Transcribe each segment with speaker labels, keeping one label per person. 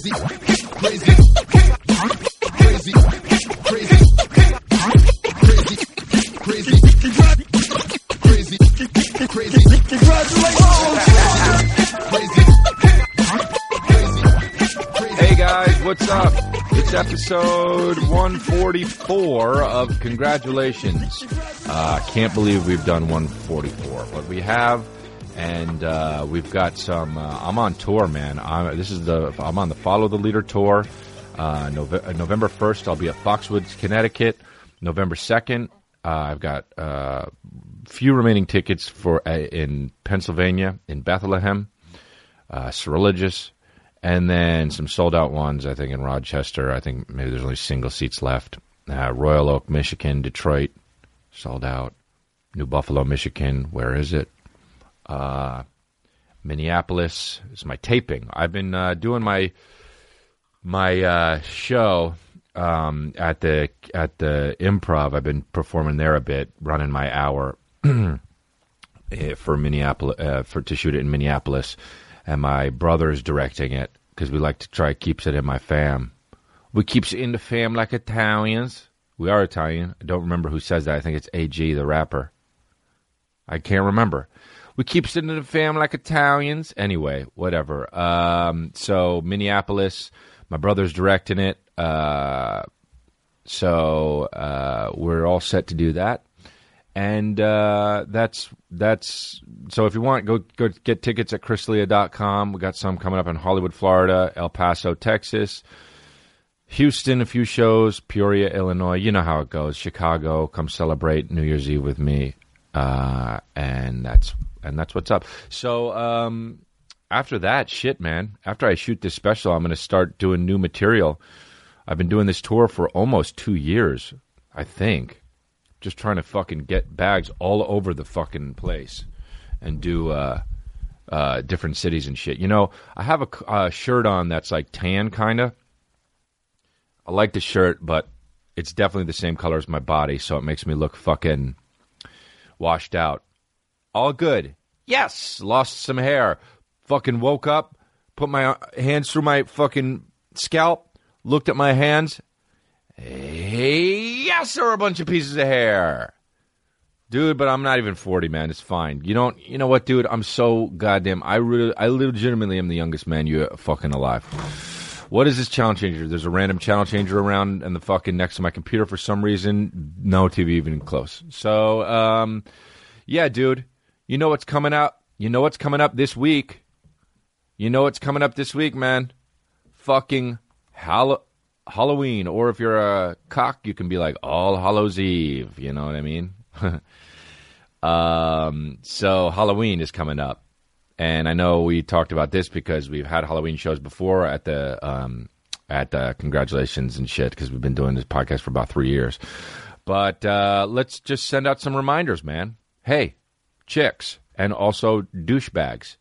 Speaker 1: crazy, crazy, crazy, crazy, crazy, crazy, crazy, crazy.
Speaker 2: Hey guys, what's up? It's episode 144 of Congratulations. Uh, can't believe we've done 144, but we have, and uh, we've got some. Uh, I'm on tour, man. I'm, this is the I'm on the Follow the Leader tour. Uh, Nove- uh, November 1st, I'll be at Foxwoods, Connecticut. November 2nd, uh, I've got uh, few remaining tickets for in Pennsylvania, in Bethlehem, uh, and then some sold out ones. I think in Rochester. I think maybe there's only single seats left. Royal Oak, Michigan, Detroit, sold out. New Buffalo, Michigan. Where is it? Uh, Minneapolis is my taping. I've been uh, doing my my uh, show um, at the at the Improv. I've been performing there a bit, running my hour eh, for Minneapolis uh, for to shoot it in Minneapolis, and my brother's directing it because we like to try keeps it in my fam. We keeps it in the fam like Italians. We are Italian. I don't remember who says that. I think it's AG, the rapper. I can't remember. We keep sitting in the fam like Italians. Anyway, whatever. Um, so Minneapolis, my brother's directing it. Uh, so uh, we're all set to do that, and uh, that's that's. So if you want, go go get tickets at chrisdelia.com. We got some coming up in Hollywood, Florida, El Paso, Texas. Houston, a few shows, Peoria, Illinois. You know how it goes. Chicago, come celebrate New Year's Eve with me, uh, and that's and that's what's up. So um, after that, shit, man. After I shoot this special, I'm going to start doing new material. I've been doing this tour for almost two years, I think. Just trying to fucking get bags all over the fucking place and do uh, uh, different cities and shit. You know, I have a, shirt on that's like tan, kind of. I like the shirt, but it's definitely the same color as my body, so it makes me look fucking washed out. All good. Yes, lost some hair. Fucking woke up, put my hands through my fucking scalp, looked at my hands. Hey, yes, there are a bunch of pieces of hair. Dude, but I'm not even 40, man. It's fine. You don't, you know what, dude? I'm so goddamn, I really, I legitimately am the youngest man you fucking alive. What is this channel changer? There's a random channel changer around and the fucking next to my computer for some reason. No TV even close. So, um, yeah, dude. You know what's coming up? You know what's coming up this week? You know what's coming up this week, man? Fucking Hall- Halloween. Or if you're a cock, you can be like All Hallows Eve. You know what I mean? um, so Halloween is coming up. And I know we talked about this because we've had Halloween shows before at the um, at the congratulations and shit because we've been doing this podcast for about three years. But uh, let's just send out some reminders, man. Hey, chicks and also douchebags.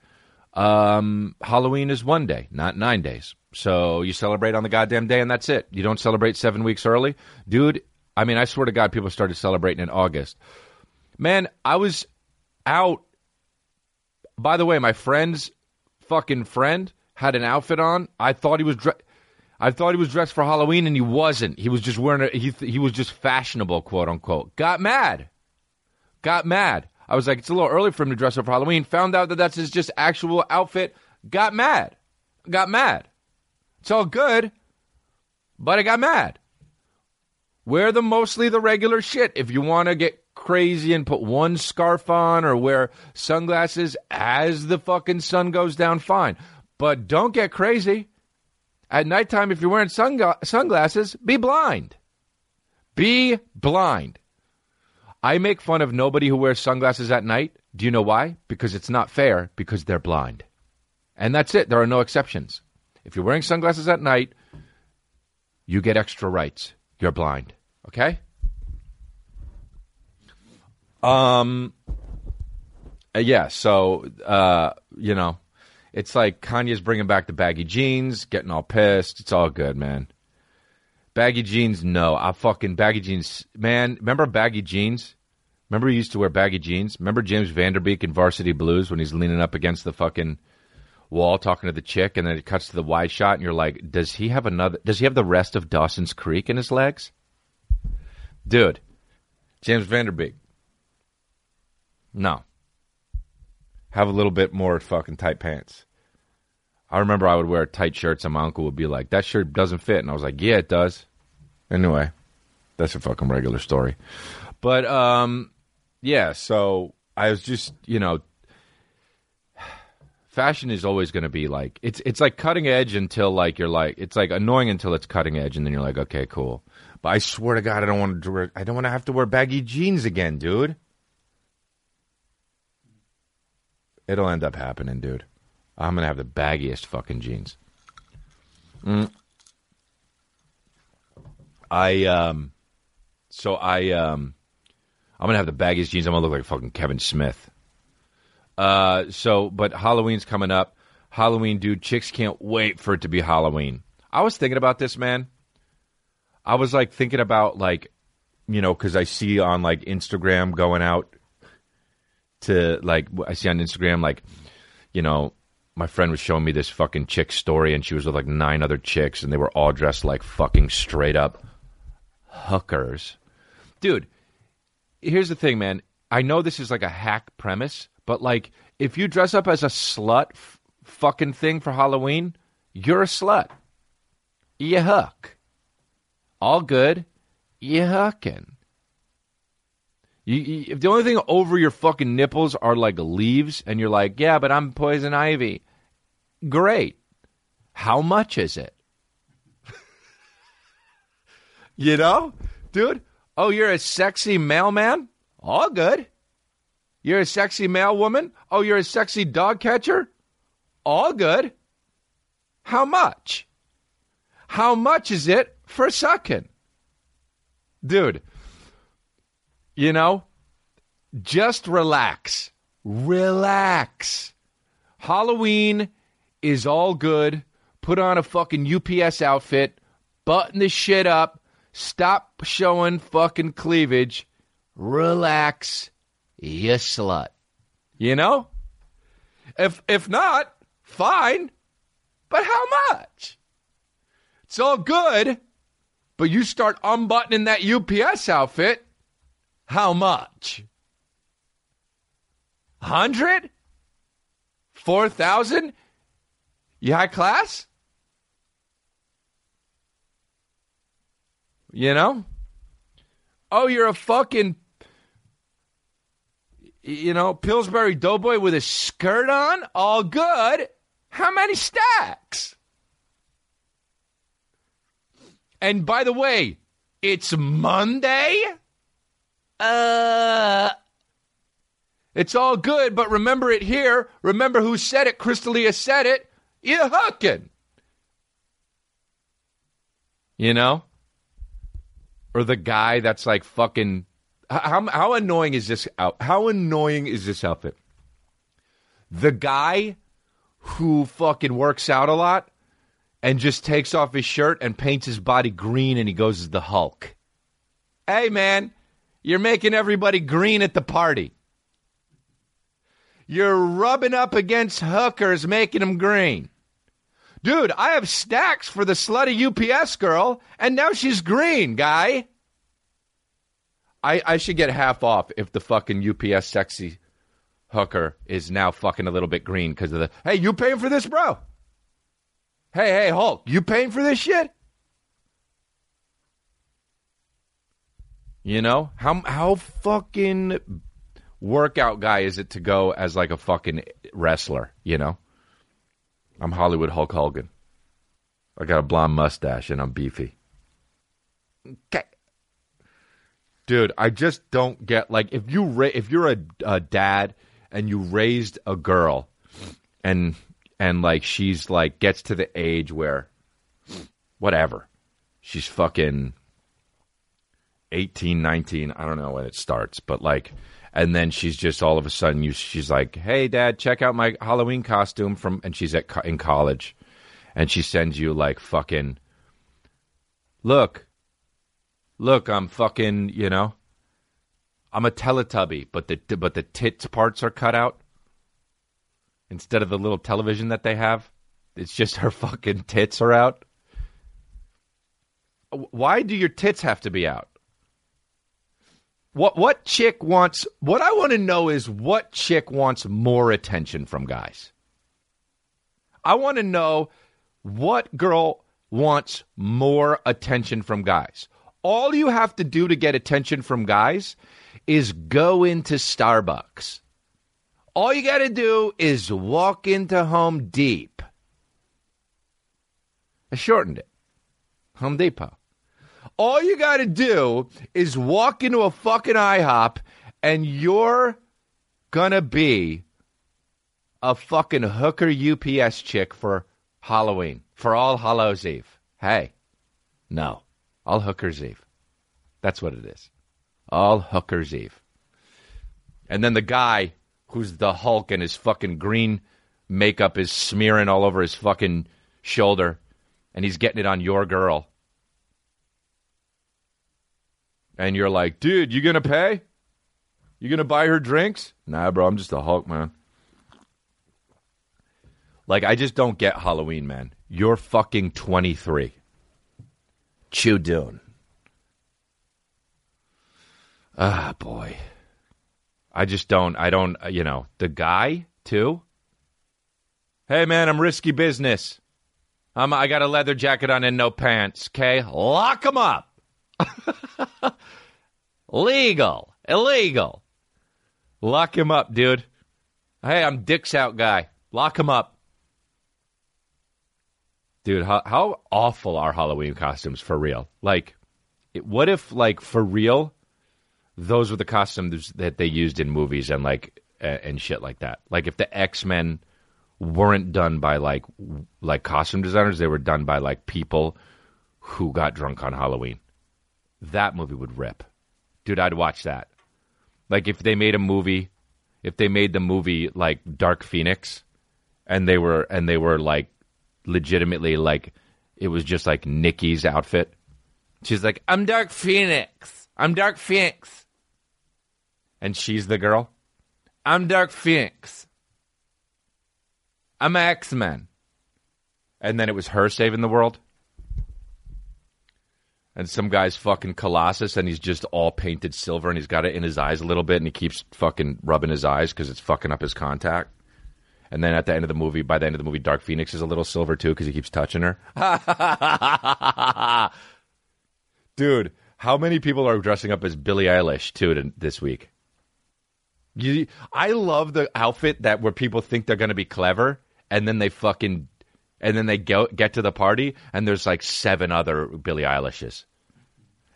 Speaker 2: Um, Halloween is one day, not nine days. So you celebrate on the goddamn day and that's it. You don't celebrate seven weeks early. Dude, I mean, I swear to God, people started celebrating in August. Man, I was out. By the way, my friend's fucking friend had an outfit on. I thought he was dre- I thought he was dressed for Halloween and he wasn't. He was just wearing a he he was just fashionable, quote unquote. Got mad. Got mad. I was like, it's a little early for him to dress up for Halloween. Found out that that's his just actual outfit. Got mad. Got mad. It's all good, but I got mad. Wear the mostly the regular shit. If you want to get crazy and put one scarf on or wear sunglasses as the fucking sun goes down, fine. But don't get crazy. At nighttime, if you're wearing sungla- sunglasses, be blind. Be blind. I make fun of nobody who wears sunglasses at night. Do you know why? Because it's not fair, because they're blind. And that's it. There are no exceptions. If you're wearing sunglasses at night, you get extra rights. You're blind. Okay? Um uh, yeah, so uh you know, it's like Kanye's bringing back the baggy jeans, getting all pissed. It's all good, man. Baggy jeans, no. I fucking baggy jeans, man. Remember baggy jeans? Remember he used to wear baggy jeans? Remember James Van Der Beek in Varsity Blues when he's leaning up against the fucking wall talking to the chick, and then it cuts to the wide shot, and you're like, does he have another? Does he have the rest of Dawson's Creek in his legs? Dude, James Van Der Beek. No. Have a little bit more fucking tight pants. I remember I would wear tight shirts, and my uncle would be like, "That shirt doesn't fit," and I was like, "Yeah, it does." Anyway, that's a fucking regular story. But um, yeah. So I was just, you know, fashion is always going to be like it's it's like cutting edge until like you're like it's like annoying until it's cutting edge, and then you're like, okay, cool. But I swear to God, I don't want to wear, I don't want to have to wear baggy jeans again, dude. It'll end up happening, dude. I'm gonna have the baggiest fucking jeans. Mm. I um, so I um, I'm gonna have the baggiest jeans. I'm gonna look like fucking Kevin Smith. Uh, so but Halloween's coming up. Halloween, dude. Chicks can't wait for it to be Halloween. I was thinking about this, man. I was like thinking about like, you know, because I see on like Instagram going out to like I see on Instagram like, you know, my friend was showing me this fucking chick story, and she was with like nine other chicks, and they were all dressed like fucking straight up hookers. Dude, here's the thing, man. I know this is like a hack premise, but like if you dress up as a slut f- fucking thing for Halloween, you're a slut. You hook. All good. You hooking. You, you, if the only thing over your fucking nipples are like leaves, and you're like, yeah, but I'm poison ivy. Great. How much is it? You know, dude. Oh, you're a sexy mailman. All good. You're a sexy mail woman. Oh, you're a sexy dog catcher. All good. How much? How much is it for sucking? Dude, you know, just relax. Relax. Halloween is all good. Put on a fucking UPS outfit, button the shit up, stop showing fucking cleavage. Relax, you slut. You know? If if not, fine. But how much? It's all good. But you start unbuttoning that UPS outfit, how much? Hundred? Four thousand? You high class? You know? Oh, you're a fucking, you know, Pillsbury Doughboy with a skirt on? All good. How many stacks? And by the way, it's Monday? Uh. It's all good, but remember it here. Remember who said it. Chris D'Elia said it. You're hooking. You know? Or the guy that's like fucking. How, how annoying is this out? How annoying is this outfit? The guy who fucking works out a lot and just takes off his shirt and paints his body green and he goes as the Hulk. Hey, man, you're making everybody green at the party. You're rubbing up against hookers, making them green. Dude, I have stacks for the slutty UPS girl, and now she's green, guy. I, I should get half off if the fucking UPS sexy hooker is now fucking a little bit green because of the. Hey, you paying for this, bro? Hey, hey, Hulk, you paying for this shit? You know how how fucking workout guy is it to go as like a fucking wrestler? You know, I'm Hollywood Hulk Hogan. I got a blonde mustache and I'm beefy. Okay. Dude, I just don't get like if you ra- if you're a, a dad and you raised a girl and and like she's like gets to the age where whatever she's fucking 18 19 i don't know when it starts but like and then she's just all of a sudden you she's like hey dad check out my halloween costume from and she's at in college and she sends you like fucking look look i'm fucking you know i'm a teletubby but the but the tits parts are cut out instead of the little television that they have. It's just her fucking tits are out. Why do your tits have to be out? What what chick wants what I want to know is what chick wants more attention from guys. I want to know what girl wants more attention from guys. All you have to do to get attention from guys is go into Starbucks. All you got to do is walk into Home Deep. I shortened it. Home Depot. All you got to do is walk into a fucking IHOP and you're going to be a fucking hooker UPS chick for Halloween, for All Hallows Eve. Hey, no, All Hookers Eve. That's what it is. All Hookers Eve. And then the guy who's the Hulk and his fucking green makeup is smearing all over his fucking shoulder and he's getting it on your girl. And you're like, dude, you gonna pay? You gonna buy her drinks? Nah, bro, I'm just a Hulk, man. Like, I just don't get Halloween, man. You're fucking 23. Chew Dune. Ah, boy. I just don't, I don't, uh, you know, the guy, too? Hey, man, I'm risky business. I'm, I got a leather jacket on and no pants, okay? Lock him up. Legal. Illegal. Lock him up, dude. Hey, I'm dicks out guy. Lock him up. Dude, how, how awful are Halloween costumes for real? Like, it, what if, like, for real, those were the costumes that they used in movies and, like, uh, and shit like that? Like, if the X Men weren't done by, like, w- like costume designers, they were done by, like, people who got drunk on Halloween. That movie would rip. Dude, I'd watch that. Like, if they made a movie, if they made the movie, like, Dark Phoenix, and they were, and they were, like, legitimately like it was just like Nikki's outfit. She's like, I'm Dark Phoenix. I'm Dark Phoenix. And she's the girl. I'm Dark Phoenix. I'm X Men. And then it was her saving the world. And some guy's fucking Colossus and he's just all painted silver and he's got it in his eyes a little bit and he keeps fucking rubbing his eyes because it's fucking up his contact. And then at the end of the movie, by the end of the movie, Dark Phoenix is a little silver too because he keeps touching her. Dude, how many people are dressing up as Billie Eilish too to, this week? You, I love the outfit that where people think they're going to be clever and then they fucking and then they go, get to the party and there's like seven other Billie Eilishes.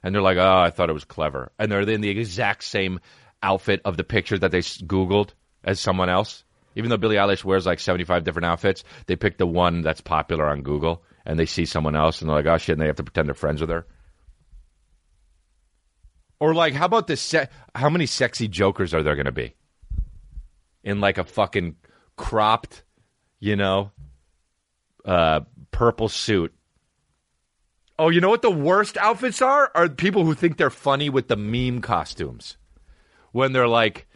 Speaker 2: And they're like, "Oh, I thought it was clever." And they're in the exact same outfit of the picture that they googled as someone else. Even though Billie Eilish wears like 75 different outfits, they pick the one that's popular on Google and they see someone else and they're like, oh shit, and they have to pretend they're friends with her. Or like, how about this? Se- how many sexy jokers are there going to be? In like a fucking cropped, you know, uh, purple suit. Oh, you know what the worst outfits are? Are people who think they're funny with the meme costumes. When they're like,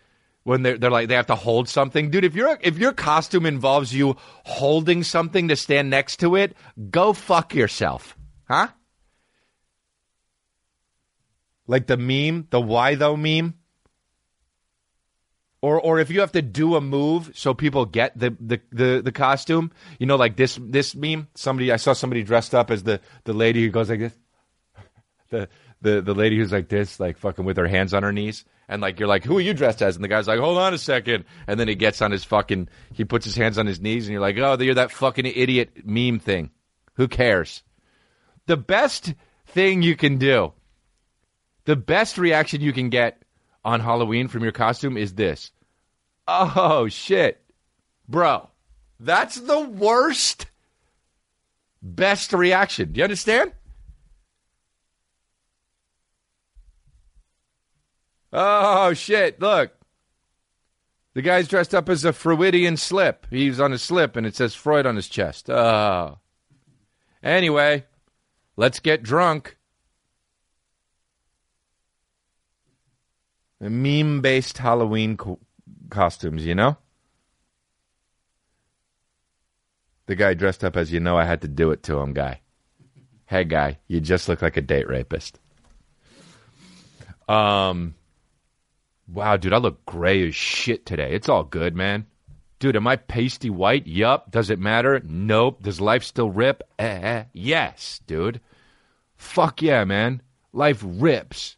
Speaker 2: when they're they're like they have to hold something, dude. If your if your costume involves you holding something to stand next to it, go fuck yourself, huh? Like the meme, the why though meme. Or, or if you have to do a move so people get the, the, the, the costume, you know, like this this meme. Somebody I saw somebody dressed up as the, the lady who goes like this. The, the the lady who's like this, like fucking with her hands on her knees, and like you're like, who are you dressed as? And the guy's like, hold on a second, and then he gets on his fucking, he puts his hands on his knees, and you're like, oh, you're that fucking idiot meme thing. Who cares? The best thing you can do, the best reaction you can get on Halloween from your costume is this. Oh shit, bro, that's the worst. Best reaction. Do you understand? Oh shit! Look, the guy's dressed up as a Freudian slip. He's on a slip, and it says Freud on his chest. Oh. Anyway, let's get drunk. Meme-based Halloween co- costumes, you know. The guy dressed up as you know I had to do it to him guy. Hey guy, you just look like a date rapist. Um Wow, dude, I look gray as shit today. It's all good, man. Dude, am I pasty white? Yup. Does it matter? Nope. Does life still rip? Eh, yes, dude. Fuck yeah, man. Life rips.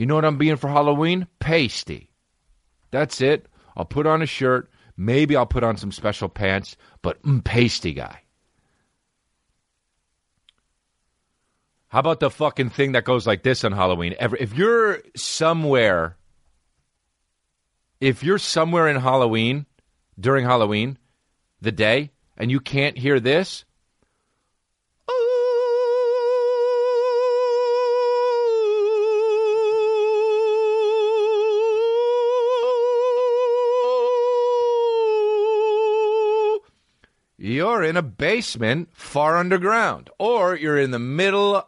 Speaker 2: You know what I'm being for Halloween? Pasty. That's it. I'll put on a shirt. Maybe I'll put on some special pants, but mm, pasty guy. How about the fucking thing that goes like this on Halloween? If you're somewhere, if you're somewhere in Halloween, during Halloween, the day, and you can't hear this, you're in a basement far underground, or you're in the middle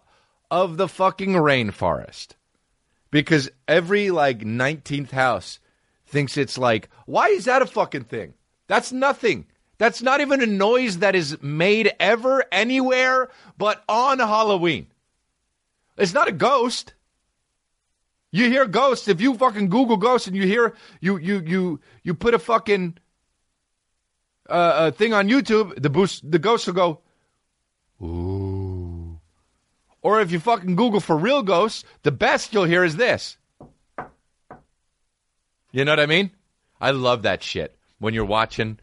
Speaker 2: of the fucking rainforest. Because every like 19th house thinks it's like, why is that a fucking thing? That's nothing. That's not even a noise that is made ever anywhere but on Halloween. It's not a ghost. You hear ghosts if you fucking Google ghosts and you hear you you you you put a fucking uh, uh, thing on YouTube, the boost the ghosts will go, ooh. Or if you fucking Google for real ghosts, the best you'll hear is this. You know what I mean? I love that shit when you're watching.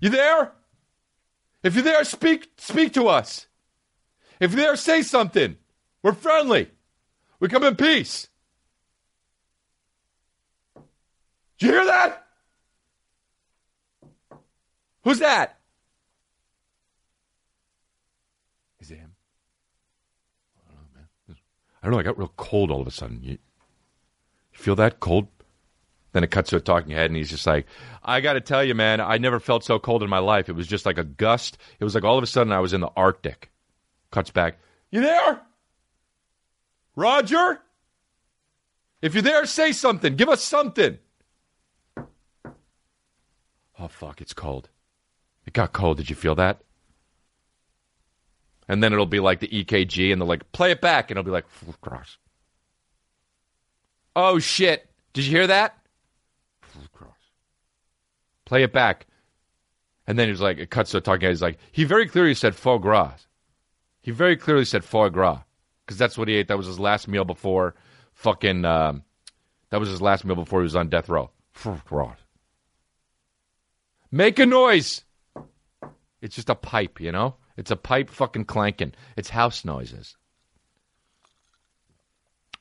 Speaker 2: You there? If you're there, speak speak to us. If you're there, say something. We're friendly. We come in peace. Did you hear that? Who's that? Is it him? I don't know, man. I don't know. I got real cold all of a sudden. You, you feel that cold? Then it cuts to a talking head, and he's just like, I got to tell you, man, I never felt so cold in my life. It was just like a gust. It was like all of a sudden I was in the Arctic. Cuts back. You there? Roger? If you're there, say something. Give us something. Oh, fuck, it's cold. It got cold. Did you feel that? And then it'll be like the EKG, and they'll like, play it back, and it'll be like, cross. Oh, shit. Did you hear that? Cross. Play it back. And then he's like, it cuts to talking. He's like, he very clearly said foie gras. He very clearly said foie gras because that's what he ate. That was his last meal before fucking. Um, that was his last meal before he was on death row. Make a noise. It's just a pipe, you know. It's a pipe fucking clanking. It's house noises.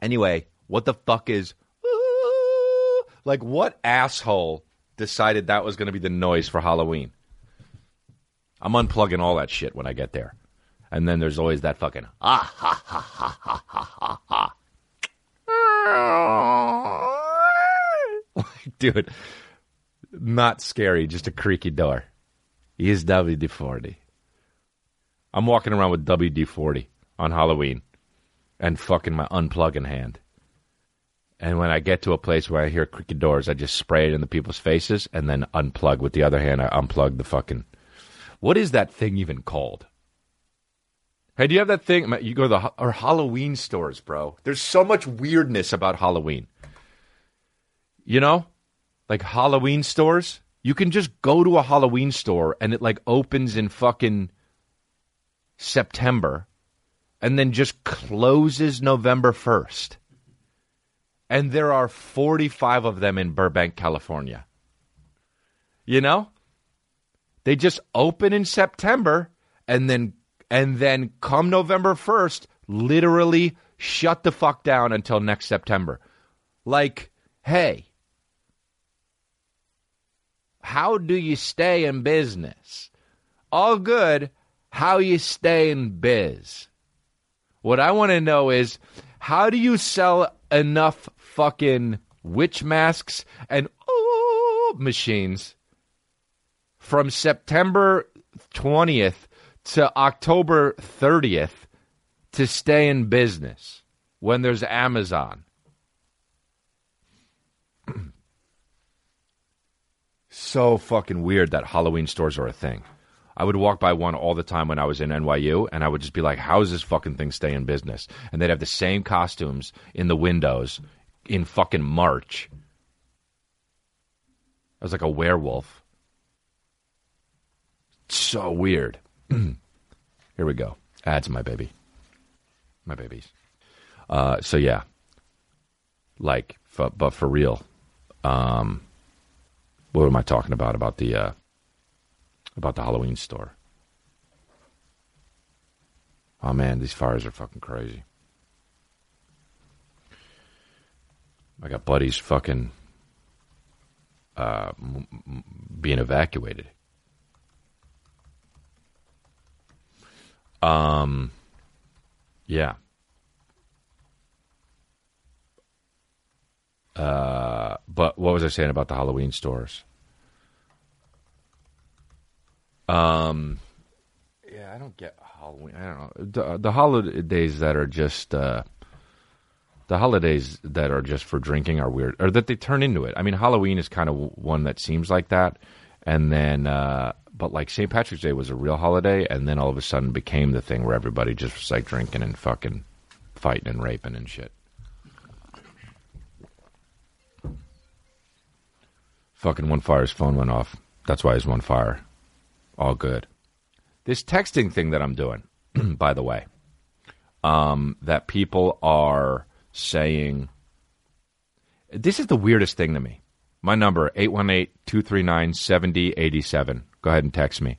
Speaker 2: Anyway, what the fuck is like what asshole decided that was going to be the noise for Halloween? I'm unplugging all that shit when I get there. And then there's always that fucking ah ha ha ha ha ha ha ha. Dude, not scary, just a creaky door. Is WD 40. I'm walking around with WD 40 on Halloween and fucking my unplugging hand. And when I get to a place where I hear creaky doors, I just spray it in the people's faces and then unplug with the other hand. I unplug the fucking. What is that thing even called? Hey, do you have that thing? You go to the or Halloween stores, bro. There's so much weirdness about Halloween. You know, like Halloween stores. You can just go to a Halloween store and it like opens in fucking September and then just closes November 1st. And there are 45 of them in Burbank, California. You know? They just open in September and then and then come November 1st, literally shut the fuck down until next September. Like, hey, how do you stay in business? All good. How you stay in biz? What I want to know is how do you sell enough fucking witch masks and ooh, machines from September 20th to October 30th to stay in business when there's Amazon? So fucking weird that Halloween stores are a thing. I would walk by one all the time when I was in NYU, and I would just be like, "How does this fucking thing stay in business?" And they'd have the same costumes in the windows in fucking March. I was like a werewolf. So weird. Here we go. Ads, my baby, my babies. Uh, so yeah, like, f- but for real, um, what am I talking about? About the uh, about the Halloween store. Oh man, these fires are fucking crazy. I got buddies fucking uh, m- m- being evacuated. Um, yeah. Uh, but what was I saying about the Halloween stores? Um, yeah, I don't get Halloween. I don't know the, the holidays that are just uh, the holidays that are just for drinking are weird, or that they turn into it. I mean, Halloween is kind of one that seems like that, and then uh, but like St. Patrick's Day was a real holiday, and then all of a sudden became the thing where everybody just was like drinking and fucking fighting and raping and shit. Fucking one fire's phone went off. That's why he's one fire. All good. This texting thing that I'm doing, by the way, um, that people are saying. This is the weirdest thing to me. My number, 818-239-7087. Go ahead and text me.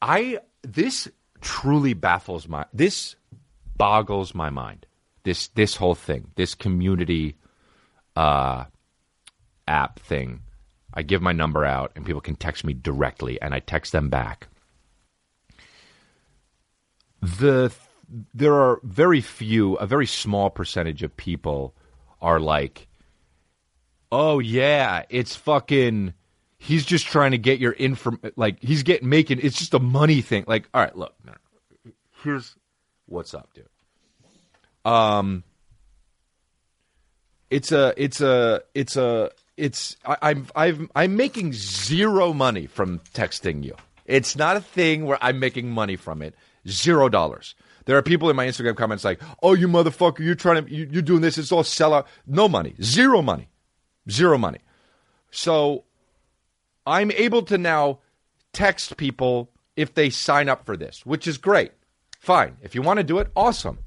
Speaker 2: I this truly baffles my this boggles my mind. This this whole thing, this community uh app thing. I give my number out and people can text me directly and I text them back. The there are very few, a very small percentage of people are like, "Oh yeah, it's fucking he's just trying to get your inform like he's getting making it's just a money thing." Like, all right, look. Here's what's up, dude. Um it's a it's a it's a it's I, I'm I'm I'm making zero money from texting you. It's not a thing where I'm making money from it. Zero dollars. There are people in my Instagram comments like, "Oh, you motherfucker, you're trying to you, you're doing this. It's all sellout. No money. Zero money. Zero money." So I'm able to now text people if they sign up for this, which is great. Fine. If you want to do it, awesome.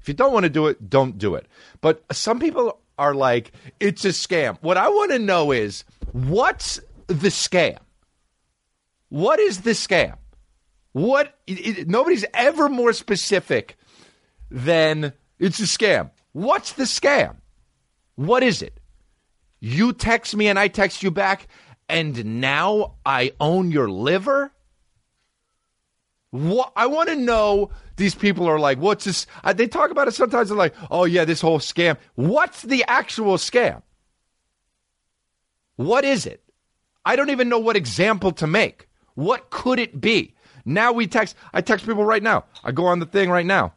Speaker 2: If you don't want to do it, don't do it. But some people are like, it's a scam. What I want to know is what's the scam? What is the scam? What it, it- nobody's ever more specific than it's a scam. What's the scam? What is it? You text me and I text you back, and now I own your liver? What I want to know. These people are like, "What's this?" Uh, they talk about it sometimes. They're like, "Oh yeah, this whole scam." What's the actual scam? What is it? I don't even know what example to make. What could it be? Now we text. I text people right now. I go on the thing right now.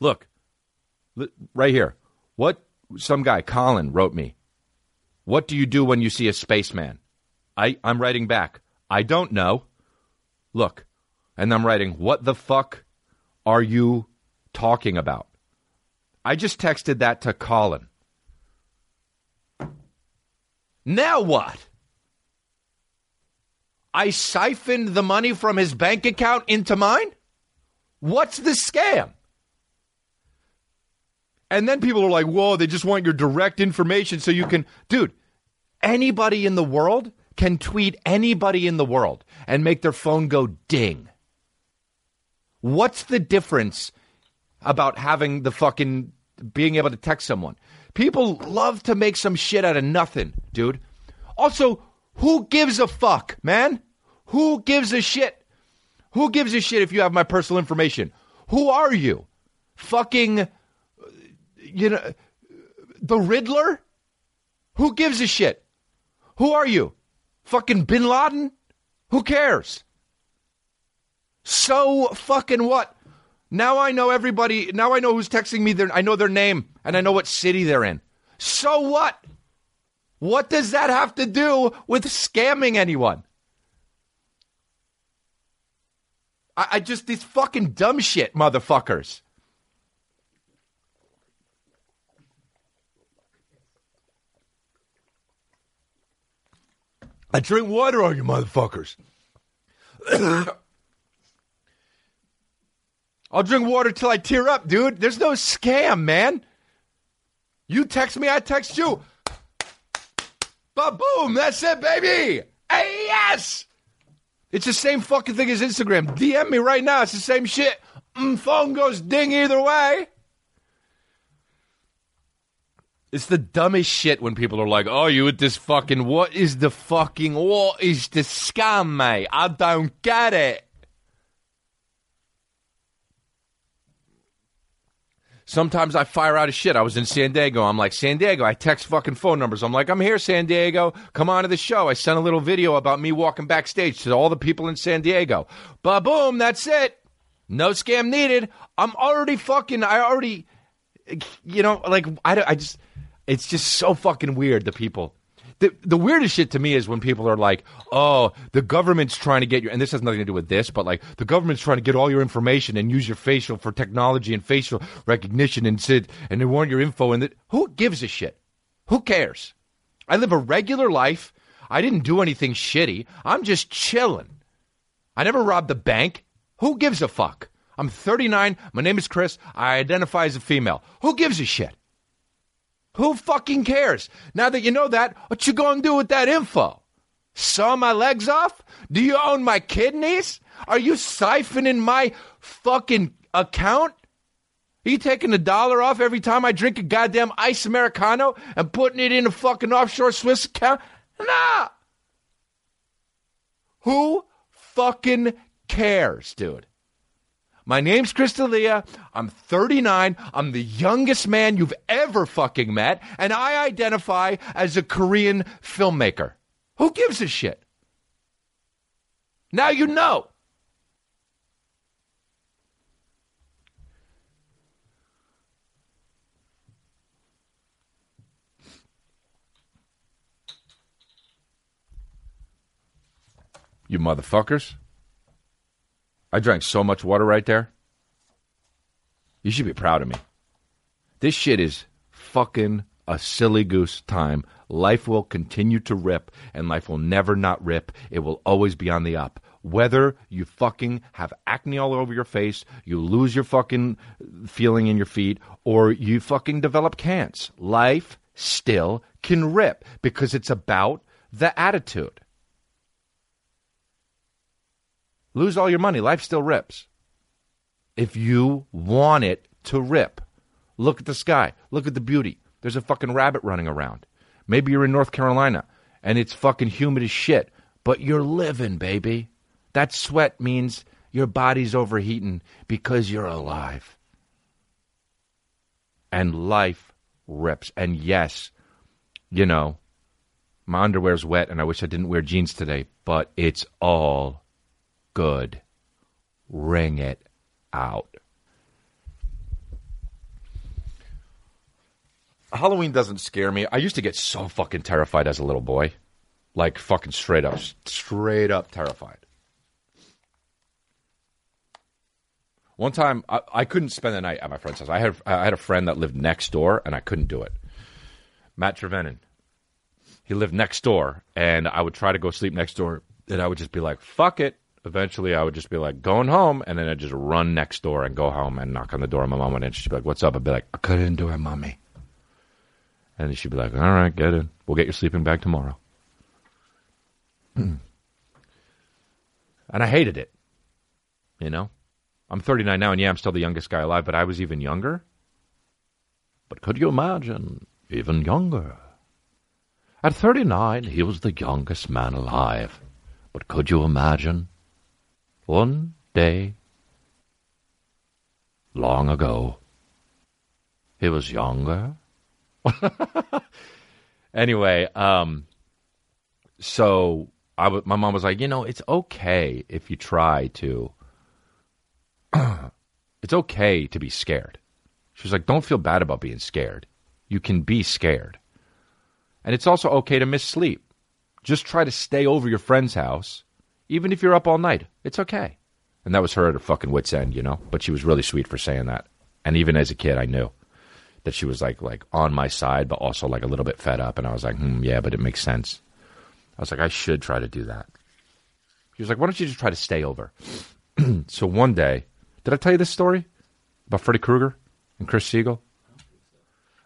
Speaker 2: Look, right here. What some guy Colin wrote me. What do you do when you see a spaceman? I I'm writing back. I don't know. Look, and I'm writing, what the fuck are you talking about? I just texted that to Colin. Now what? I siphoned the money from his bank account into mine? What's the scam? And then people are like, whoa, they just want your direct information so you can. Dude, anybody in the world can tweet anybody in the world and make their phone go ding. What's the difference about having the fucking being able to text someone? People love to make some shit out of nothing, dude. Also, who gives a fuck, man? Who gives a shit? Who gives a shit if you have my personal information? Who are you? Fucking, uh, you know, the Riddler? Who gives a shit? Who are you? Fucking Bin Laden? Who cares? So fucking what? Now I know everybody. Now I know who's texting me. Their, I know their name and I know what city they're in. So what? What does that have to do with scamming anyone? I, I just these fucking dumb shit, motherfuckers. I drink water on you, motherfuckers. I'll drink water till I tear up, dude. There's no scam, man. You text me, I text you. But boom, that's it, baby. Hey, yes. It's the same fucking thing as Instagram. DM me right now. It's the same shit. Mm, phone goes ding either way. It's the dumbest shit when people are like, "Oh, you with this fucking what is the fucking what is the scam, mate? I don't get it." Sometimes I fire out of shit. I was in San Diego. I'm like, San Diego. I text fucking phone numbers. I'm like, I'm here, San Diego. Come on to the show. I sent a little video about me walking backstage to all the people in San Diego. Ba boom, that's it. No scam needed. I'm already fucking. I already, you know, like I, I just, it's just so fucking weird. The people. The, weirdest shit to me is when people are like, "Oh, the government's trying to get you," and this has nothing to do with this, but like the government's trying to get all your information and use your facial for technology and facial recognition and sit and they want your info. And that who gives a shit? Who cares? I live a regular life. I didn't do anything shitty. I'm just chilling. I never robbed the bank. Who gives a fuck? I'm 39. My name is Chris. I identify as a female. Who gives a shit? Who fucking cares? Now that you know that, what you gonna do with that info? Saw my legs off? Do you own my kidneys? Are you siphoning my fucking account? Are you taking a dollar off every time I drink a goddamn ice Americano and putting it in a fucking offshore Swiss account? Nah. Who fucking cares, dude? My name's Chris D'Elia. I'm 39. I'm the youngest man you've ever fucking met, and I identify as a Korean filmmaker. Who gives a shit? Now you know. You motherfuckers. I drank so much water right there. You should be proud of me. This shit is fucking a silly goose time. Life will continue to rip, and life will never not rip. It will always be on the up. Whether you fucking have acne all over your face, you lose your fucking feeling in your feet, or you fucking develop cans, life still can rip because it's about the attitude. Lose all your money, life still rips. If you want it to rip, look at the sky, look at the beauty. There's a fucking rabbit running around. Maybe you're in North Carolina and it's fucking humid as shit, but you're living, baby. That sweat means your body's overheating because you're alive. And life rips. And yes, you know, my underwear's wet and I wish I didn't wear jeans today, but it's all good. Ring it out. Halloween doesn't scare me. I used to get so fucking terrified as a little boy. Like fucking straight up, straight up terrified. One time, I, I couldn't spend the night at my friend's house. I had I had a friend that lived next door, and I couldn't do it. Matt Trevenin. He lived next door, and I would try to go sleep next door, and I would just be like, "Fuck it." Eventually, I would just be like, "Going home," and then I'd just run next door and go home and knock on the door. My mom would answer. She'd be like, "What's up?" I'd be like, "I couldn't do it, mommy." And she'd be like, "All right, get in. We'll get your sleeping bag tomorrow." and I hated it. You know, I'm 39 now, and yeah, I'm still the youngest guy alive, but I was even younger. But could you imagine even younger? At 39, he was the youngest man alive. But could you imagine? One day, long ago, he was younger. anyway, um, so I w- my mom was like, you know, it's okay if you try to. it's okay to be scared. She was like, don't feel bad about being scared. You can be scared. And it's also okay to miss sleep. Just try to stay over your friend's house, even if you're up all night. It's okay. And that was her at her fucking wits end, you know. But she was really sweet for saying that. And even as a kid, I knew that she was like like on my side, but also like a little bit fed up. And I was like, hmm, yeah, but it makes sense. I was like, I should try to do that. She was like, why don't you just try to stay over? so one day, did I tell you this story about Freddy Krueger and Chris Siegel?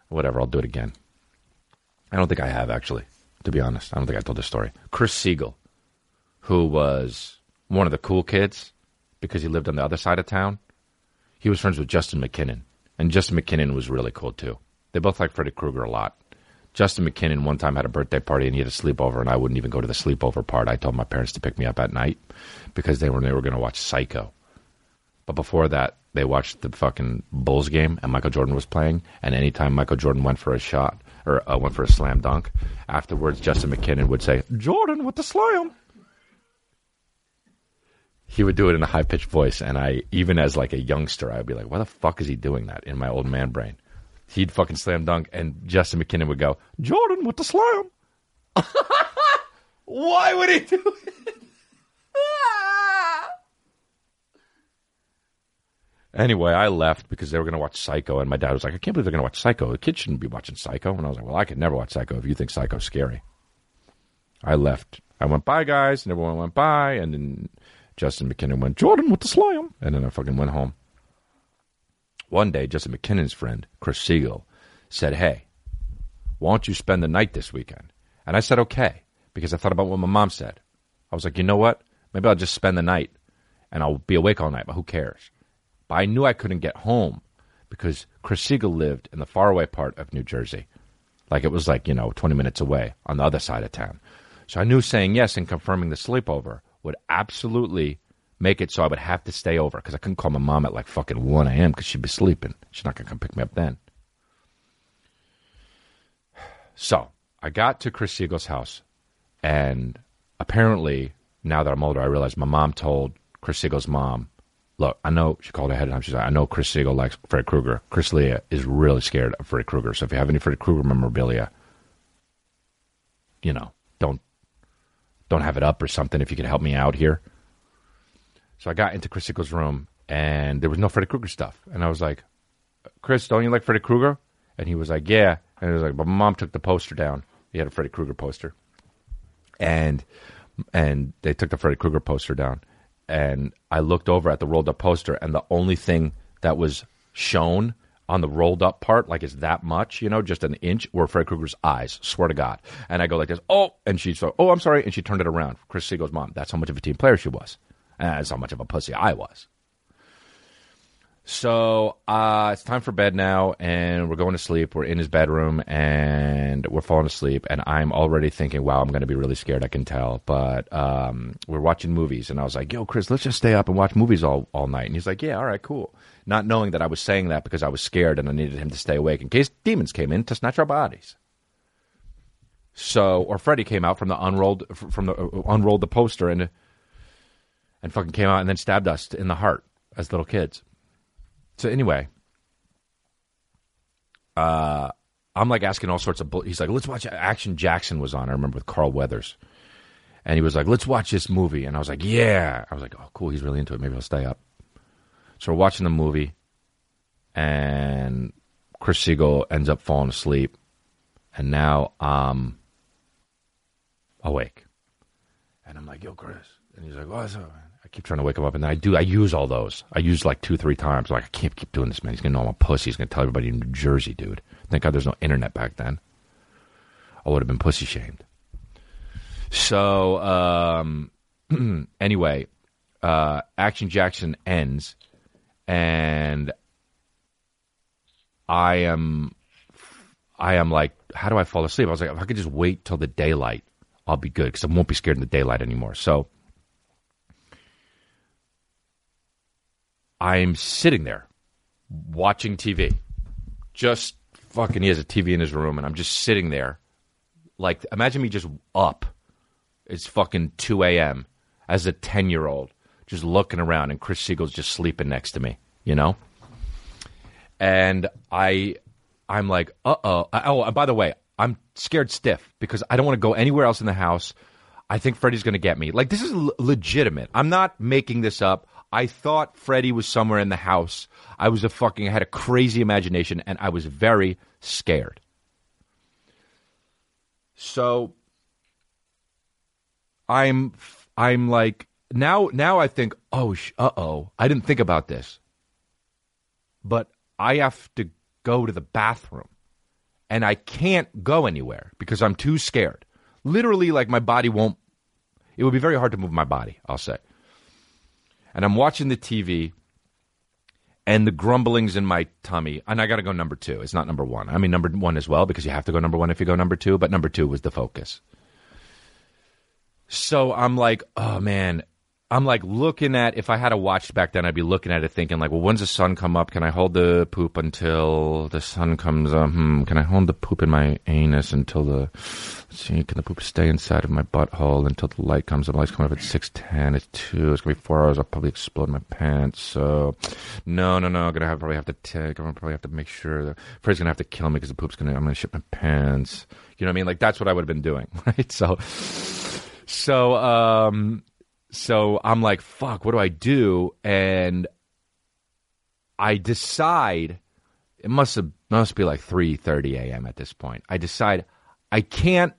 Speaker 2: Whatever, I'll do it again. I don't think I have actually, to be honest. I don't think I told this story. Chris Siegel, who was one of the cool kids because he lived on the other side of town, he was friends with Justin McKinnon. And Justin McKinnon was really cool too. They both liked Freddy Krueger a lot. Justin McKinnon one time had a birthday party and he had a sleepover, and I wouldn't even go to the sleepover part. I told my parents to pick me up at night because they were they were going to watch Psycho. But before that, they watched the fucking Bulls game, and Michael Jordan was playing. And anytime Michael Jordan went for a shot or uh, went for a slam dunk, afterwards Justin McKinnon would say, "Jordan with the slam." He would do it in a high pitched voice, and I, even as like a youngster, I'd be like, "Why the fuck is he doing that?" In my old man brain, he'd fucking slam dunk, and Justin McKinnon would go, "Jordan with the slam." Why would he do it? Anyway, I left because they were going to watch Psycho, and my dad was like, "I can't believe they're going to watch Psycho. The kids shouldn't be watching Psycho." And I was like, "Well, I could never watch Psycho if you think Psycho's scary." I left. I went bye, guys, and everyone went bye, and then Justin McKinnon went Jordan with the slam, and then I fucking went home. One day, Justin McKinnon's friend Chris Siegel said, "Hey, why don't you spend the night this weekend?" And I said, "Okay," because I thought about what my mom said. I was like, "You know what? Maybe I'll just spend the night, and I'll be awake all night. But who cares?" But I knew I couldn't get home because Chris Siegel lived in the faraway part of New Jersey. Like it was like, you know, 20 minutes away on the other side of town. So I knew saying yes and confirming the sleepover would absolutely make it so I would have to stay over because I couldn't call my mom at like fucking 1 a.m. because she'd be sleeping. She's not going to come pick me up then. So I got to Chris Siegel's house, and apparently, now that I'm older, I realize my mom told Chris Siegel's mom look, I know she called ahead of time. She's like, I know Chris Siegel likes Freddy Krueger. Chris D'Elia is really scared of Freddy Krueger. So if you have any Freddy Krueger memorabilia, you know, don't have it up or something. If you could help me out here. So I got into Chris Siegel's room and there was no Freddy Krueger stuff, and I was like, Chris, don't you like Freddy Krueger? And he was like, Yeah. And he was like, But mom took the poster down. He had a Freddy Krueger poster, and and they took the Freddy Krueger poster down and I looked over at the rolled up poster, and the only thing that was shown on the rolled up part, like it's that much, you know, just an inch, were Fred Krueger's eyes. Swear to God. And I go like this, oh, and she's like, oh, I'm sorry, and she turned it around. Chris Siegel's mom. That's how much of a team player she was, and that's how much of a pussy I was. So uh, it's time for bed now, and we're going to sleep. We're in his bedroom, and we're falling asleep. And I'm already thinking, "Wow, I'm going to be really scared." I can tell. But um, we're watching movies, and I was like, "Yo, Chris, let's just stay up and watch movies all all night." And he's like, "Yeah, all right, cool." Not knowing that I was saying that because I was scared and I needed him to stay awake in case demons came in to snatch our bodies. So, or Freddy came out from the unrolled from the uh, unrolled the poster and and fucking came out and then stabbed us in the heart as little kids. So anyway, uh, I'm like asking all sorts of. Bull- He's like, "Let's watch." Action Jackson was on. I remember with Carl Weathers, and he was like, "Let's watch this movie." And I was like, "Yeah." I was like, "Oh, cool. He's really into it. Maybe I'll stay up." So we're watching the movie, and Chris Siegel ends up falling asleep, and now I'm awake, and I'm like, "Yo, Chris," and he's like, "What's up?" I keep trying to wake him up, and I do. I use all those. I use like two, three times. I'm Like I can't keep doing this, man. He's gonna know I'm a pussy. He's gonna tell everybody in New Jersey, dude. Thank God there's no internet back then. I would have been pussy shamed. So um, anyway, uh, Action Jackson ends, and I am, I am like, how do I fall asleep? I was like, if I could just wait till the daylight, I'll be good because I won't be scared in the daylight anymore. So I'm sitting there watching TV. Just fucking, he has a TV in his room, and I'm just sitting there. Like, imagine me just up. It's fucking 2 a.m. as a 10 year old, just looking around, and Chris Siegel's just sleeping next to me, you know? And I, I'm like, uh oh. Oh, and by the way, I'm scared stiff because I don't want to go anywhere else in the house. I think Freddy's going to get me. Like, this is l- legitimate. I'm not making this up. I thought Freddy was somewhere in the house. I was a fucking I had a crazy imagination and I was very scared. So I'm I'm like now now I think oh sh- uh-oh I didn't think about this. But I have to go to the bathroom and I can't go anywhere because I'm too scared. Literally like my body won't it would be very hard to move my body, I'll say. And I'm watching the TV and the grumblings in my tummy. And I got to go number two. It's not number one. I mean, number one as well, because you have to go number one if you go number two, but number two was the focus. So I'm like, oh man, I'm like looking at if I had a watch back then, I'd be looking at it thinking like, well, when's the sun come up? Can I hold the poop until the sun comes up? Hmm, can I hold the poop in my anus until the see? Can the poop stay inside of my butthole until the light comes up? The light's coming up at six ten. It's two. It's gonna be four hours. I'll probably explode my pants. So, no, no, no. I'm gonna have probably have to take. I'm gonna probably have to make sure that Fred's gonna have to kill me because the poop's gonna. I'm gonna shit my pants. You know what I mean? Like that's what I would have been doing, right? So, so um so I'm like, fuck, what do I do? And I decide it must have must be like 3:30 a.m. at this point. I decide I can't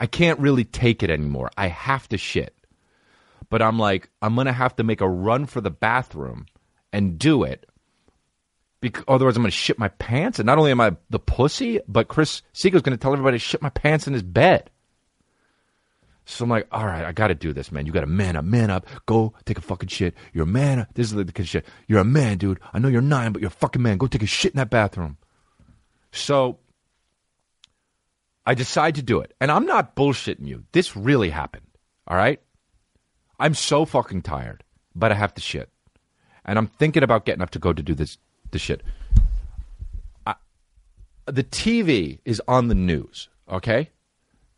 Speaker 2: I can't really take it anymore. I have to shit. But I'm like, I'm gonna have to make a run for the bathroom and do it. Because otherwise, I'm gonna shit my pants. And not only am I the pussy, but Chris Siegel's gonna tell everybody to shit my pants in his bed. So I'm like, all right, I got to do this, man. You got to man up, man up. Go take a fucking shit. You're a man. This is the shit. You're a man, dude. I know you're nine, but you're a fucking man. Go take a shit in that bathroom. So I decide to do it. And I'm not bullshitting you. This really happened. All right? I'm so fucking tired, but I have to shit. And I'm thinking about getting up to go to do this, this shit. I, the TV is on the news, okay?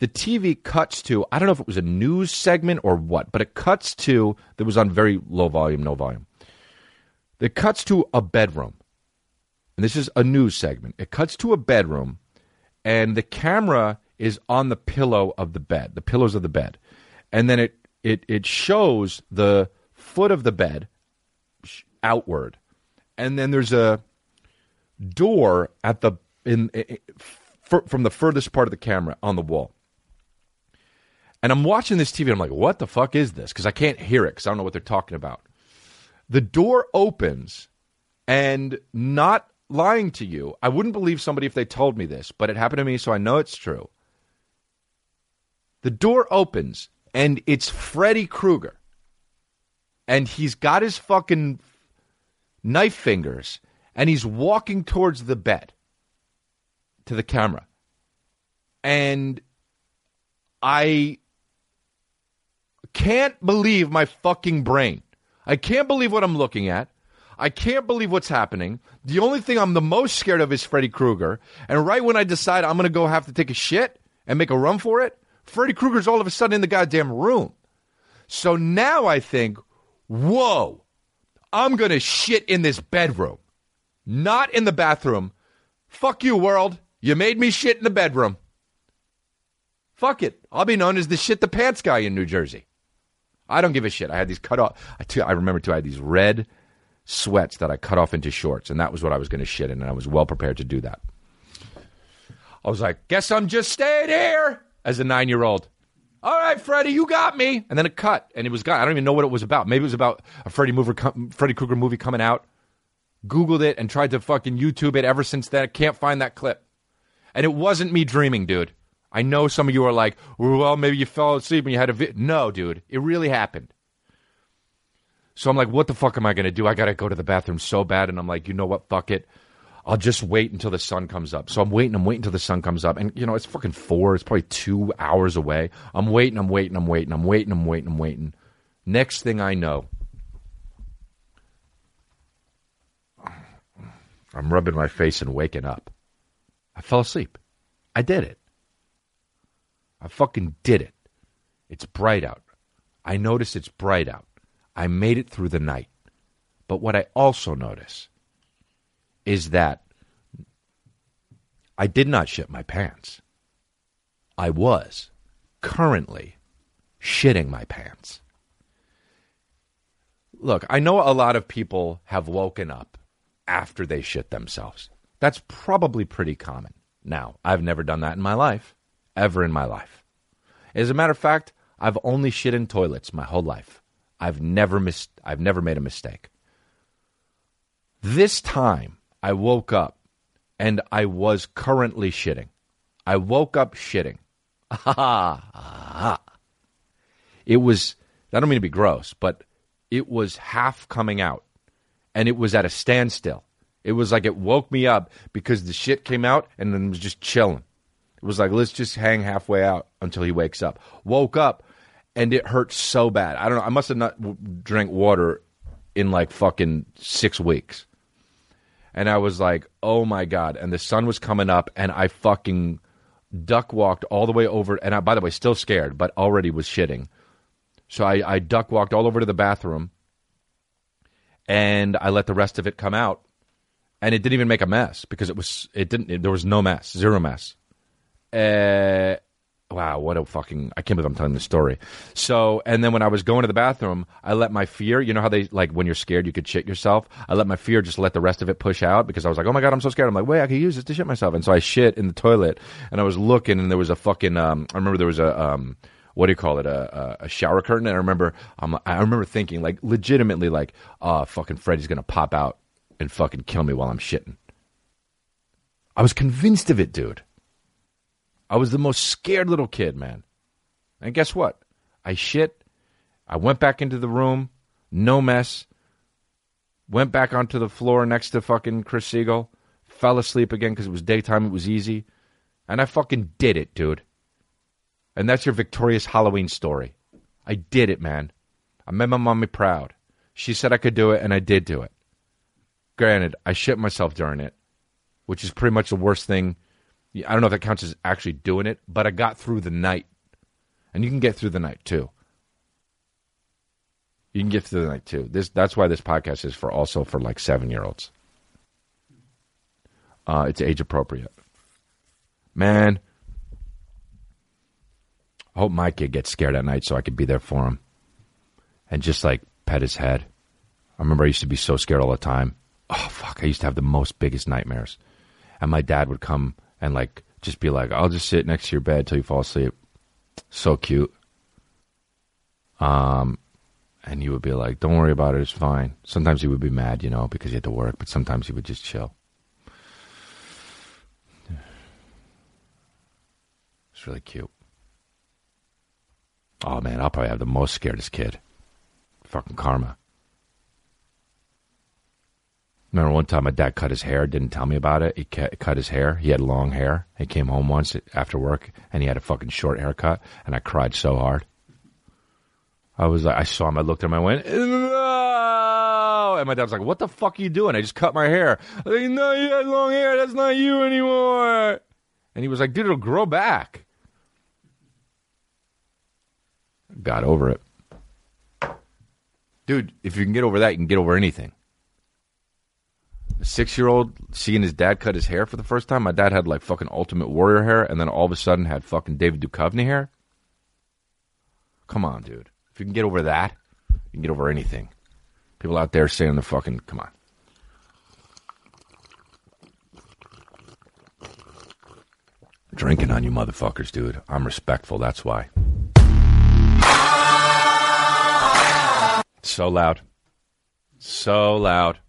Speaker 2: The TV cuts to I don't know if it was a news segment or what, but it cuts to that was on very low volume, no volume. It cuts to a bedroom. And this is a news segment. It cuts to a bedroom and the camera is on the pillow of the bed, the pillows of the bed. And then it it it shows the foot of the bed outward. And then there's a door at the in, in from the furthest part of the camera on the wall. And I'm watching this TV. I'm like, what the fuck is this? Because I can't hear it because I don't know what they're talking about. The door opens, and not lying to you, I wouldn't believe somebody if they told me this, but it happened to me, so I know it's true. The door opens, and it's Freddy Krueger. And he's got his fucking knife fingers, and he's walking towards the bed to the camera. And I can't believe my fucking brain. I can't believe what I'm looking at. I can't believe what's happening. The only thing I'm the most scared of is Freddy Krueger. And right when I decide I'm going to go have to take a shit and make a run for it, Freddy Krueger's all of a sudden in the goddamn room. So now I think, whoa, I'm going to shit in this bedroom, not in the bathroom. Fuck you, world. You made me shit in the bedroom. Fuck it. I'll be known as the shit the pants guy in New Jersey. I don't give a shit. I had these cut off. I, remember too. I had these red sweats that I cut off into shorts, and that was what I was going to shit in, and I was well prepared to do that. I was like, "Guess I'm just staying here." As a nine year old, all right, Freddy, you got me. And then it cut, and it was gone. I don't even know what it was about. Maybe it was about a Freddy mover, Freddy Krueger movie coming out. Googled it and tried to fucking YouTube it. Ever since then, I can't find that clip. And it wasn't me dreaming, dude. I know some of you are like, well, maybe you fell asleep and you had a vi-. No, dude, it really happened. So I'm like, what the fuck am I going to do? I got to go to the bathroom so bad. And I'm like, you know what? Fuck it. I'll just wait until the sun comes up. So I'm waiting, I'm waiting until the sun comes up. And, you know, it's fucking four. It's probably two hours away. I'm waiting, I'm waiting, I'm waiting, I'm waiting, I'm waiting, I'm waiting. Next thing I know, I'm rubbing my face and waking up. I fell asleep. I did it. I fucking did it. It's bright out. I notice it's bright out. I made it through the night. But what I also notice is that I did not shit my pants. I was currently shitting my pants. look, I know a lot of people have woken up after they shit themselves. That's probably pretty common. Now, I've never done that in my life, ever in my life. As a matter of fact, I've only shit in toilets my whole life. I've never missed I've never made a mistake. This time, I woke up and I was currently shitting. I woke up shitting. it was, I don't mean to be gross, but it was half coming out and it was at a standstill. It was like it woke me up because the shit came out and then was just chilling. Was like, let's just hang halfway out until he wakes up. Woke up and it hurt so bad. I don't know. I must have not drank water in like fucking six weeks. And I was like, oh my God. And the sun was coming up and I fucking duck walked all the way over. And I, by the way, still scared, but already was shitting. So I, I duck walked all over to the bathroom and I let the rest of it come out. And it didn't even make a mess because it was, it didn't, it, there was no mess, zero mess. Uh, wow, what a fucking, I can't believe I'm telling this story. So, and then when I was going to the bathroom, I let my fear, you know how they, like, when you're scared, you could shit yourself? I let my fear just let the rest of it push out because I was like, oh my God, I'm so scared. I'm like, wait, I could use this to shit myself. And so I shit in the toilet and I was looking and there was a fucking, um, I remember there was a, um, what do you call it? A, a, shower curtain. And I remember, um, I remember thinking, like, legitimately, like, oh, fucking Freddy's gonna pop out and fucking kill me while I'm shitting. I was convinced of it, dude. I was the most scared little kid, man. And guess what? I shit. I went back into the room, no mess. Went back onto the floor next to fucking Chris Siegel. Fell asleep again because it was daytime. It was easy. And I fucking did it, dude. And that's your victorious Halloween story. I did it, man. I made my mommy proud. She said I could do it, and I did do it. Granted, I shit myself during it, which is pretty much the worst thing. I don't know if that counts as actually doing it, but I got through the night. And you can get through the night too. You can get through the night too. This that's why this podcast is for also for like seven year olds. Uh, it's age appropriate. Man, I hope my kid gets scared at night so I could be there for him and just like pet his head. I remember I used to be so scared all the time. Oh fuck! I used to have the most biggest nightmares, and my dad would come and like just be like, "I'll just sit next to your bed till you fall asleep." So cute. Um, and you would be like, "Don't worry about it; it's fine." Sometimes he would be mad, you know, because he had to work, but sometimes he would just chill. It's really cute. Oh man, I'll probably have the most scaredest kid. Fucking karma. Remember one time my dad cut his hair, didn't tell me about it. He cut his hair. He had long hair. He came home once after work and he had a fucking short haircut and I cried so hard. I was like, I saw him. I looked at him. I went, no! And my dad was like, what the fuck are you doing? I just cut my hair. I was like, no, you had long hair. That's not you anymore. And he was like, dude, it'll grow back. Got over it. Dude, if you can get over that, you can get over anything. Six year old seeing his dad cut his hair for the first time. My dad had like fucking Ultimate Warrior hair and then all of a sudden had fucking David Duchovny hair. Come on, dude. If you can get over that, you can get over anything. People out there saying the fucking, come on. Drinking on you motherfuckers, dude. I'm respectful, that's why. So loud. So loud.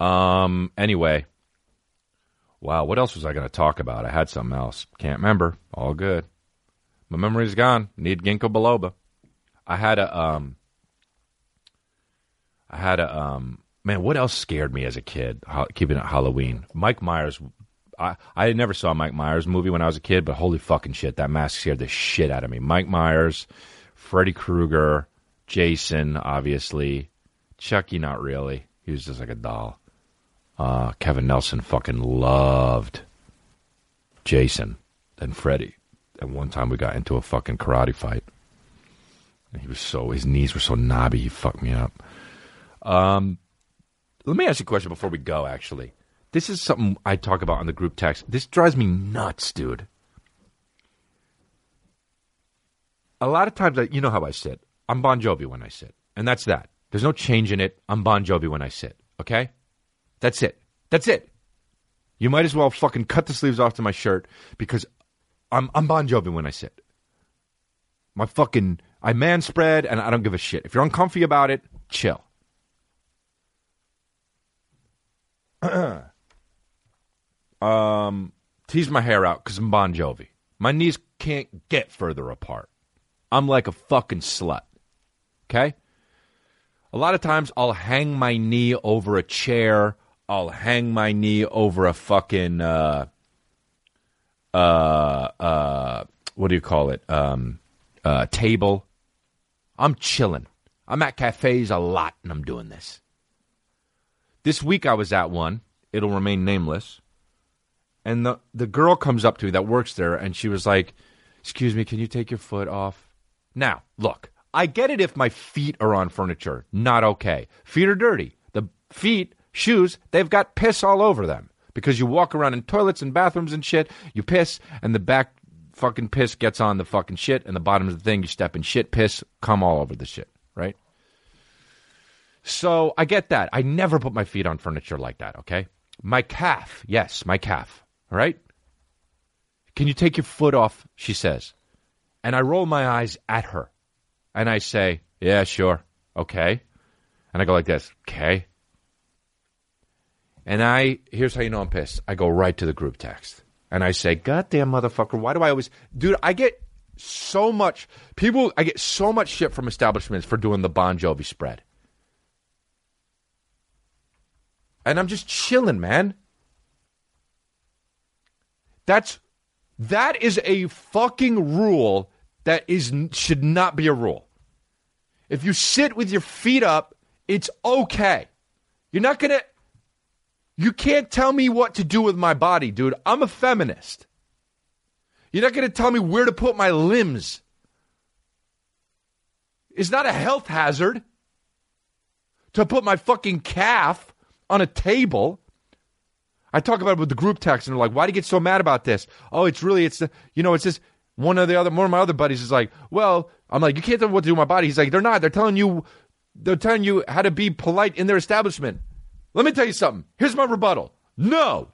Speaker 2: Um anyway. Wow, what else was I going to talk about? I had something else. Can't remember. All good. My memory's gone. Need ginkgo biloba. I had a um I had a um man, what else scared me as a kid? Ho- keeping it Halloween. Mike Myers I, I never saw Mike Myers movie when I was a kid, but holy fucking shit, that mask scared the shit out of me. Mike Myers, Freddy Krueger, Jason, obviously. Chucky, not really. He was just like a doll. Uh, Kevin Nelson fucking loved Jason and Freddy. And one time we got into a fucking karate fight. And he was so, his knees were so knobby, he fucked me up. Um, let me ask you a question before we go, actually. This is something I talk about on the group text. This drives me nuts, dude. A lot of times, I, you know how I sit. I'm Bon Jovi when I sit. And that's that. There's no change in it. I'm Bon Jovi when I sit. Okay? That's it. That's it. You might as well fucking cut the sleeves off to my shirt because I'm I'm Bon Jovi when I sit. My fucking I man spread and I don't give a shit. If you're uncomfy about it, chill. um, tease my hair out because I'm Bon Jovi. My knees can't get further apart. I'm like a fucking slut. Okay? A lot of times I'll hang my knee over a chair. I'll hang my knee over a fucking uh uh uh what do you call it? Um uh table. I'm chilling. I'm at cafes a lot and I'm doing this. This week I was at one. It'll remain nameless. And the the girl comes up to me that works there and she was like, "Excuse me, can you take your foot off?" Now, look, I get it if my feet are on furniture. Not okay. Feet are dirty. The feet, shoes, they've got piss all over them because you walk around in toilets and bathrooms and shit. You piss, and the back fucking piss gets on the fucking shit, and the bottom of the thing, you step in shit, piss, come all over the shit, right? So I get that. I never put my feet on furniture like that, okay? My calf, yes, my calf, all right? Can you take your foot off? She says. And I roll my eyes at her. And I say, Yeah, sure. Okay. And I go like this, okay. And I, here's how you know I'm pissed. I go right to the group text. And I say, Goddamn motherfucker, why do I always, dude, I get so much, people, I get so much shit from establishments for doing the Bon Jovi spread. And I'm just chilling, man. That's, that is a fucking rule that is should not be a rule. If you sit with your feet up, it's okay. You're not going to You can't tell me what to do with my body, dude. I'm a feminist. You're not going to tell me where to put my limbs. It's not a health hazard to put my fucking calf on a table. I talk about it with the group text, and they're like, "Why do you get so mad about this?" Oh, it's really, it's the, you know, it's just one of the other one of my other buddies is like, well, I'm like, you can't tell me what to do with my body. He's like, they're not. They're telling you, they're telling you how to be polite in their establishment. Let me tell you something. Here's my rebuttal. No.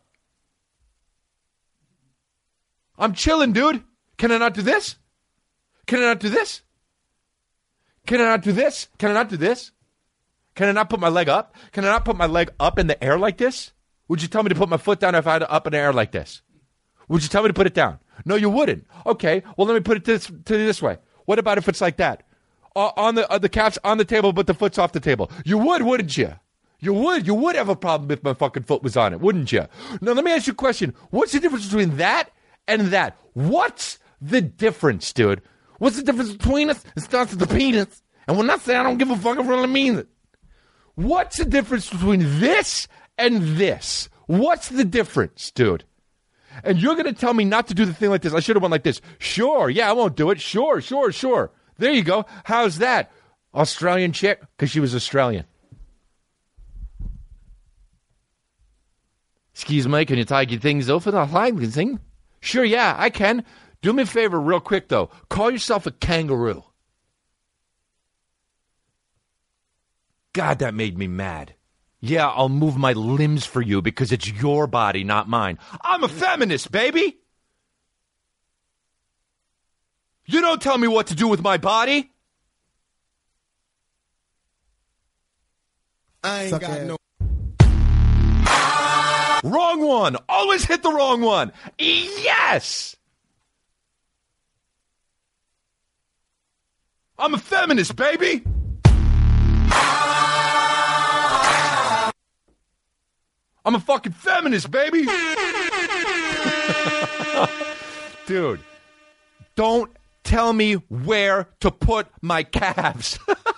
Speaker 2: I'm chilling, dude. Can I not do this? Can I not do this? Can I not do this? Can I not do this? Can I not put my leg up? Can I not put my leg up in the air like this? Would you tell me to put my foot down if I had it up in the air like this? Would you tell me to put it down? No, you wouldn't. Okay, well, let me put it this, to this way. What about if it's like that? Uh, on the uh, the calf's on the table, but the foot's off the table. You would, wouldn't you? You would. You would have a problem if my fucking foot was on it, wouldn't you? Now, let me ask you a question. What's the difference between that and that? What's the difference, dude? What's the difference between us? It starts with the penis. And when I say I don't give a fuck, I really mean it. What's the difference between this and this? What's the difference, dude? And you're going to tell me not to do the thing like this. I should have went like this. Sure. Yeah, I won't do it. Sure, sure, sure. There you go. How's that? Australian chick? Because she was Australian. Excuse me, can you take your things off and I can sing? Sure, yeah, I can. Do me a favor, real quick, though. Call yourself a kangaroo. God, that made me mad. Yeah, I'll move my limbs for you because it's your body, not mine. I'm a feminist, baby. You don't tell me what to do with my body.
Speaker 1: I ain't
Speaker 3: Suck
Speaker 1: got
Speaker 3: ass.
Speaker 1: no.
Speaker 2: Wrong one. Always hit the wrong one. Yes. I'm a feminist, baby. I'm a fucking feminist, baby. Dude, don't tell me where to put my calves.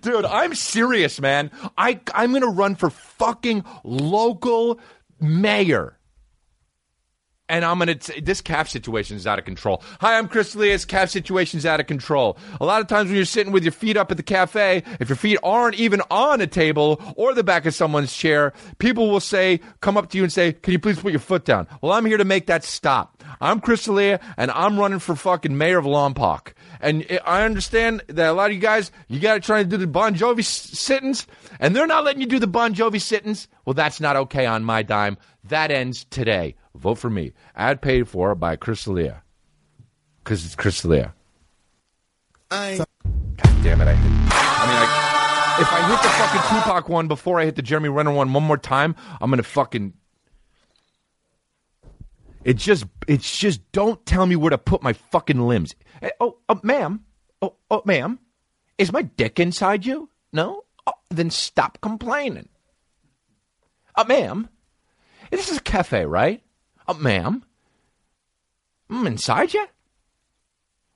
Speaker 2: Dude, I'm serious, man. I I'm gonna run for fucking local mayor. And I'm gonna t- this calf situation is out of control. Hi, I'm Chris D'Elia. Calf situation's out of control. A lot of times when you're sitting with your feet up at the cafe, if your feet aren't even on a table or the back of someone's chair, people will say, come up to you and say, "Can you please put your foot down?" Well, I'm here to make that stop. I'm Chris D'Elia, and I'm running for fucking mayor of Lompoc. And I- I understand that a lot of you guys, you got to try to do the Bon Jovi s- sittings, and they're not letting you do the Bon Jovi sittings. Well, that's not okay on my dime. That ends today. Vote for me. Ad paid for by Chris D'Elia. Because it's Chris D'Elia.
Speaker 1: I
Speaker 2: God damn it! I hit. I mean, I, if I hit the fucking Tupac one before I hit the Jeremy Renner one one more time, I'm gonna fucking. It just, it's just. Don't tell me where to put my fucking limbs. Eh, Oh, oh, ma'am. Oh, oh, ma'am. Is my dick inside you? No. Oh, then stop complaining. Uh, ma'am. This is a cafe, right? Uh, ma'am. I'm inside you.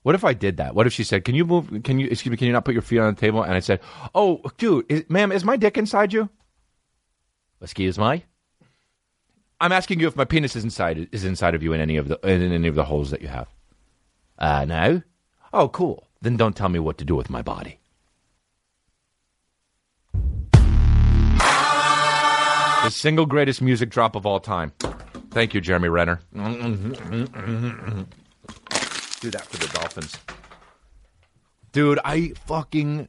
Speaker 2: What if I did that? What if she said, "Can you move? Can you excuse me? Can you not put your feet on the table?" And I said, "Oh, dude, is, ma'am, is my dick inside you?" Excuse me. I'm asking you if my penis is inside is inside of you in any of the in any of the holes that you have. Uh no. Oh, cool. Then don't tell me what to do with my body. The single greatest music drop of all time. Thank you, Jeremy Renner. Do that for the Dolphins. Dude, I fucking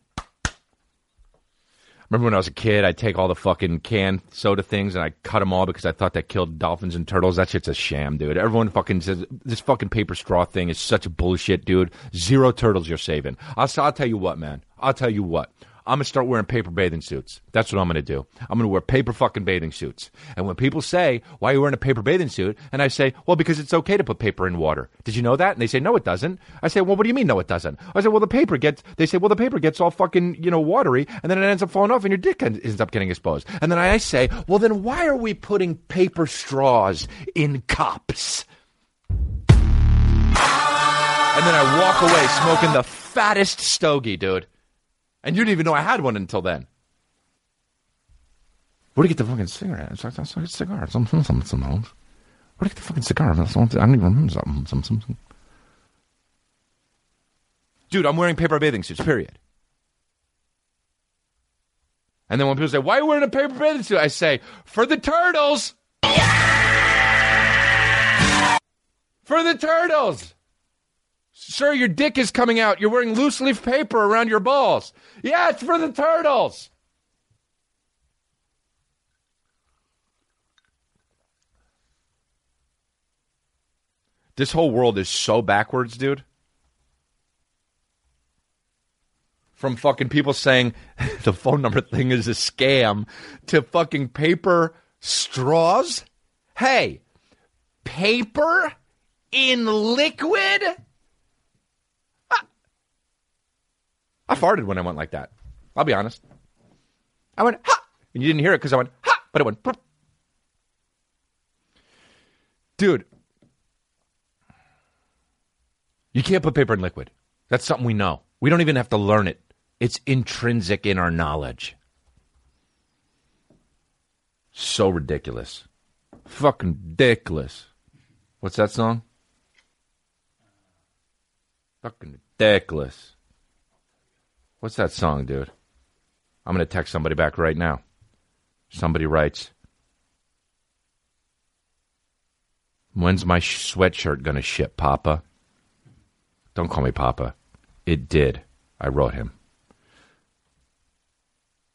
Speaker 2: remember when I was a kid, I'd take all the fucking canned soda things and I cut them all because I thought that killed dolphins and turtles. That shit's a sham, dude. Everyone fucking says this fucking paper straw thing is such bullshit, dude. Zero turtles you're saving. I'll, I'll tell you what, man. I'll tell you what. I'm gonna start wearing paper bathing suits. That's what I'm gonna do. I'm gonna wear paper fucking bathing suits. And when people say, "Why are you wearing a paper bathing suit?" and I say, "Well, because it's okay to put paper in water." Did you know that? And they say, "No, it doesn't." I say, "Well, what do you mean, no, it doesn't?" I say, "Well, the paper gets." They say, "Well, the paper gets all fucking you know watery, and then it ends up falling off, and your dick ends up getting exposed." And then I say, "Well, then why are we putting paper straws in cups?" And then I walk away smoking the fattest stogie, dude. And you didn't even know I had one until then. Where'd you get the fucking cigarette? It's like, it's like a cigar. Some, some, some, some, Where'd you get the fucking cigar? That's one I don't even remember something. Some, some, some. Dude, I'm wearing paper bathing suits, period. And then when people say, why are you wearing a paper bathing suit? I say, for the turtles. For the turtles. Sir, your dick is coming out. You're wearing loose leaf paper around your balls. Yeah, it's for the turtles. This whole world is so backwards, dude. From fucking people saying the phone number thing is a scam to fucking paper straws. Hey, paper in liquid? I farted when I went like that. I'll be honest. I went, ha! And you didn't hear it because I went, ha! But it went, "Prup." dude. You can't put paper in liquid. That's something we know. We don't even have to learn it. It's intrinsic in our knowledge. So ridiculous. Fucking ridiculous. What's that song? Fucking ridiculous. What's that song, dude? I'm going to text somebody back right now. Somebody writes, When's my sh- sweatshirt going to ship, Papa? Don't call me Papa. It did. I wrote him.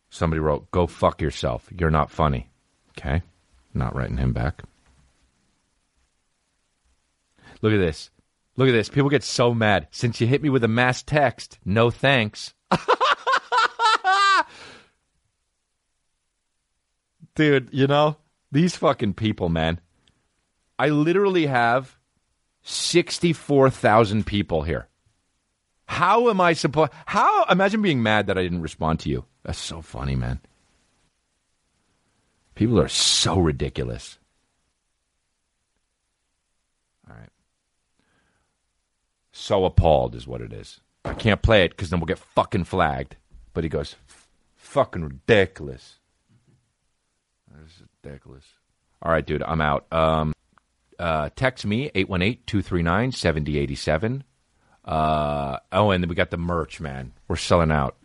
Speaker 2: Somebody wrote, Go fuck yourself. You're not funny. Okay. Not writing him back. Look at this. Look at this. People get so mad. Since you hit me with a mass text, no thanks. Dude, you know, these fucking people, man. I literally have 64,000 people here. How am I supposed How imagine being mad that I didn't respond to you. That's so funny, man. People are so ridiculous. All right. So appalled is what it is. I can't play it because then we'll get fucking flagged. But he goes, fucking ridiculous. That's ridiculous. All right, dude, I'm out. Um, uh, text me 818-239-7087. Uh, oh, and then we got the merch, man. We're selling out.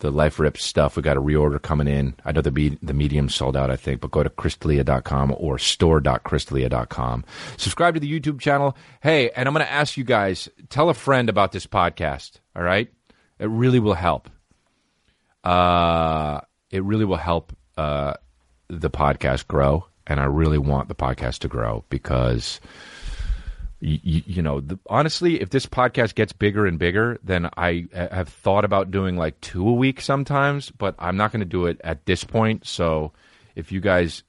Speaker 2: The Life Rips stuff. We got a reorder coming in. I know the the medium sold out, I think, but go to chrisdelia.com or store.chrisdelia.com. Subscribe to the YouTube channel. Hey, and I'm going to ask you guys, tell a friend about this podcast, all right? It really will help. Uh, it really will help uh, the podcast grow, and I really want the podcast to grow because you, you know, the, honestly, if this podcast gets bigger and bigger, then I have thought about doing like two a week sometimes, but I'm not going to do it at this point. So if you guys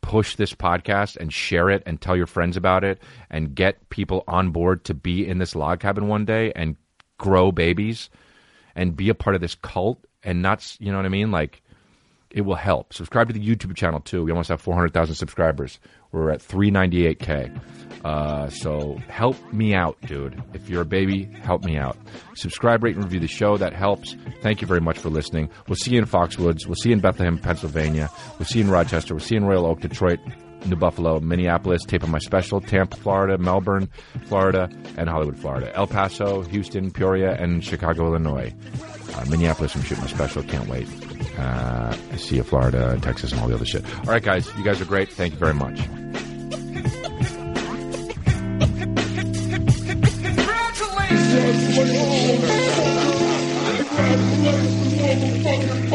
Speaker 2: push this podcast and share it and tell your friends about it and get people on board to be in this log cabin one day and grow babies and be a part of this cult and not, you know what I mean? Like, it will help. Subscribe to the YouTube channel too. We almost have 400,000 subscribers. We're at 398K. Uh, so help me out, dude. If you're a baby, help me out. Subscribe, rate, and review the show. That helps. Thank you very much for listening. We'll see you in Foxwoods. We'll see you in Bethlehem, Pennsylvania. We'll see you in Rochester. We'll see you in Royal Oak, Detroit, New Buffalo, Minneapolis, tape of my special, Tampa, Florida, Melbourne, Florida, and Hollywood, Florida. El Paso, Houston, Peoria, and Chicago, Illinois. Uh, Minneapolis, I'm shooting my special. Can't wait. Uh, I see you, Florida, Texas, and all the other shit. All right, guys. You guys are great. Thank you very much.
Speaker 3: Congratulations!